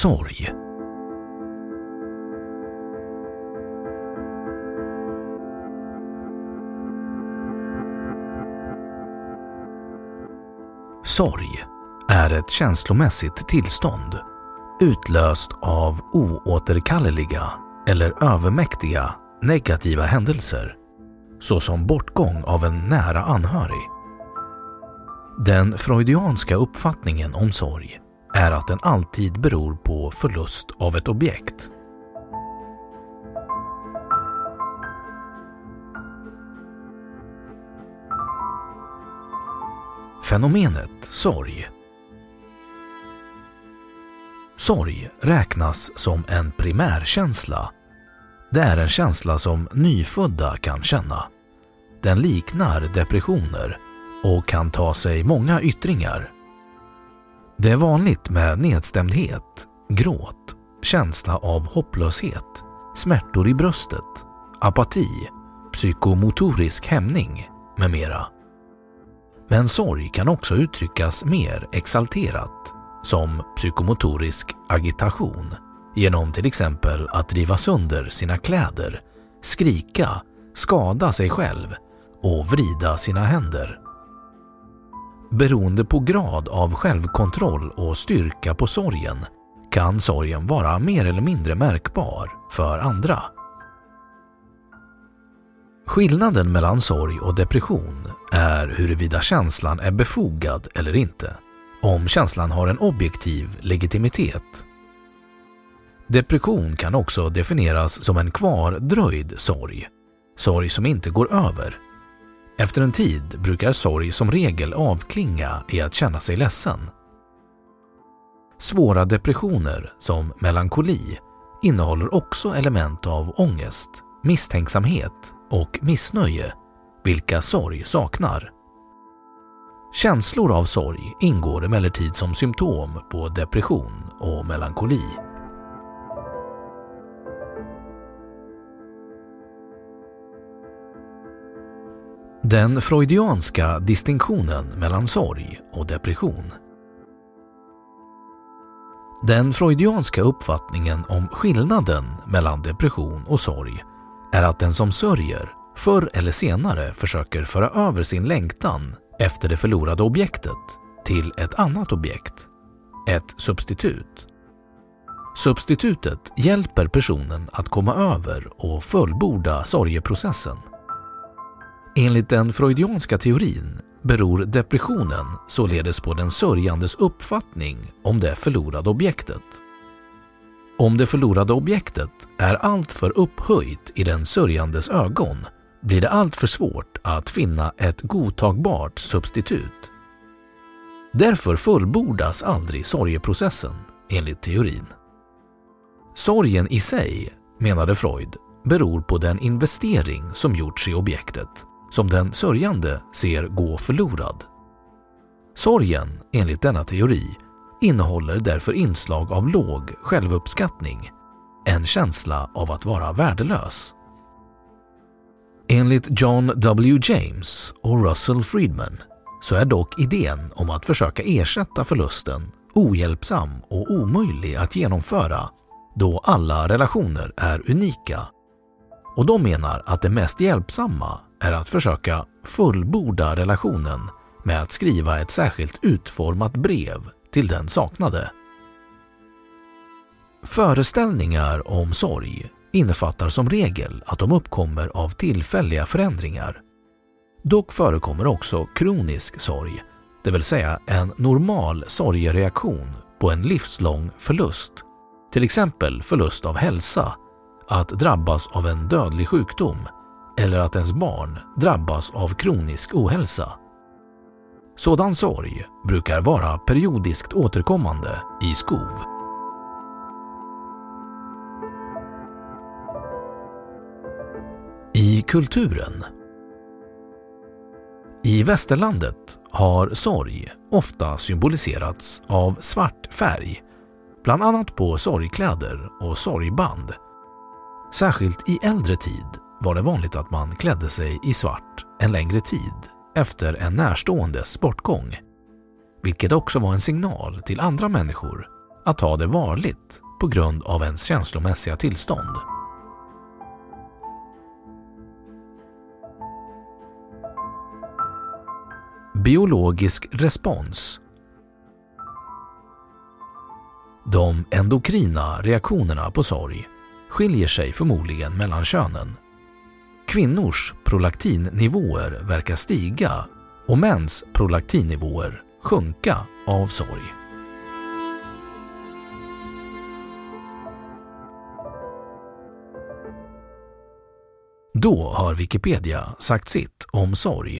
Sorg. Sorg är ett känslomässigt tillstånd utlöst av oåterkalleliga eller övermäktiga negativa händelser såsom bortgång av en nära anhörig. Den freudianska uppfattningen om sorg är att den alltid beror på förlust av ett objekt. Fenomenet sorg Sorg räknas som en primärkänsla. Det är en känsla som nyfödda kan känna. Den liknar depressioner och kan ta sig många yttringar. Det är vanligt med nedstämdhet, gråt, känsla av hopplöshet, smärtor i bröstet, apati, psykomotorisk hämning med mera. Men sorg kan också uttryckas mer exalterat som psykomotorisk agitation genom till exempel att riva sönder sina kläder, skrika, skada sig själv och vrida sina händer. Beroende på grad av självkontroll och styrka på sorgen kan sorgen vara mer eller mindre märkbar för andra. Skillnaden mellan sorg och depression är huruvida känslan är befogad eller inte, om känslan har en objektiv legitimitet. Depression kan också definieras som en kvardröjd sorg, sorg som inte går över. Efter en tid brukar sorg som regel avklinga i att känna sig ledsen. Svåra depressioner som melankoli innehåller också element av ångest, misstänksamhet och missnöje, vilka sorg saknar. Känslor av sorg ingår emellertid som symptom på depression och melankoli. Den freudianska distinktionen mellan sorg och depression. Den freudianska uppfattningen om skillnaden mellan depression och sorg är att den som sörjer förr eller senare försöker föra över sin längtan efter det förlorade objektet till ett annat objekt, ett substitut. Substitutet hjälper personen att komma över och fullborda sorgeprocessen. Enligt den freudianska teorin beror depressionen således på den sörjandes uppfattning om det förlorade objektet. Om det förlorade objektet är alltför upphöjt i den sörjandes ögon blir det alltför svårt att finna ett godtagbart substitut. Därför fullbordas aldrig sorgeprocessen, enligt teorin. Sorgen i sig menade Freud, beror på den investering som gjorts i objektet som den sörjande ser gå förlorad. Sorgen, enligt denna teori, innehåller därför inslag av låg självuppskattning, en känsla av att vara värdelös. Enligt John W. James och Russell Friedman så är dock idén om att försöka ersätta förlusten ohjälpsam och omöjlig att genomföra då alla relationer är unika. Och de menar att det mest hjälpsamma är att försöka fullborda relationen med att skriva ett särskilt utformat brev till den saknade. Föreställningar om sorg innefattar som regel att de uppkommer av tillfälliga förändringar. Dock förekommer också kronisk sorg, det vill säga en normal sorgereaktion på en livslång förlust. Till exempel förlust av hälsa, att drabbas av en dödlig sjukdom eller att ens barn drabbas av kronisk ohälsa. Sådan sorg brukar vara periodiskt återkommande i skov. I kulturen I västerlandet har sorg ofta symboliserats av svart färg, bland annat på sorgkläder och sorgband. Särskilt i äldre tid var det vanligt att man klädde sig i svart en längre tid efter en närståendes bortgång, vilket också var en signal till andra människor att ta det varligt på grund av ens känslomässiga tillstånd. Biologisk respons De endokrina reaktionerna på sorg skiljer sig förmodligen mellan könen Kvinnors prolaktinnivåer verkar stiga och mäns prolaktinnivåer sjunka av sorg. Då har Wikipedia sagt sitt om sorg.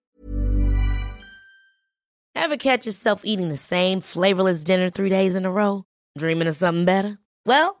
Have catch yourself eating the same flavorless dinner three days in a row? Dreaming of something better? Well,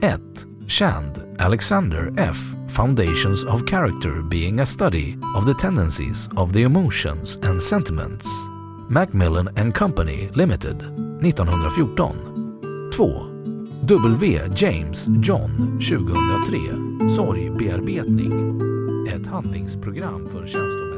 1. Chand, Alexander F. Foundations of Character being a study of the tendencies of the emotions and sentiments. Macmillan and Company Limited, 1914. 2. W. James John, 2003. Sorgbearbetning. Ett handlingsprogram för känslor.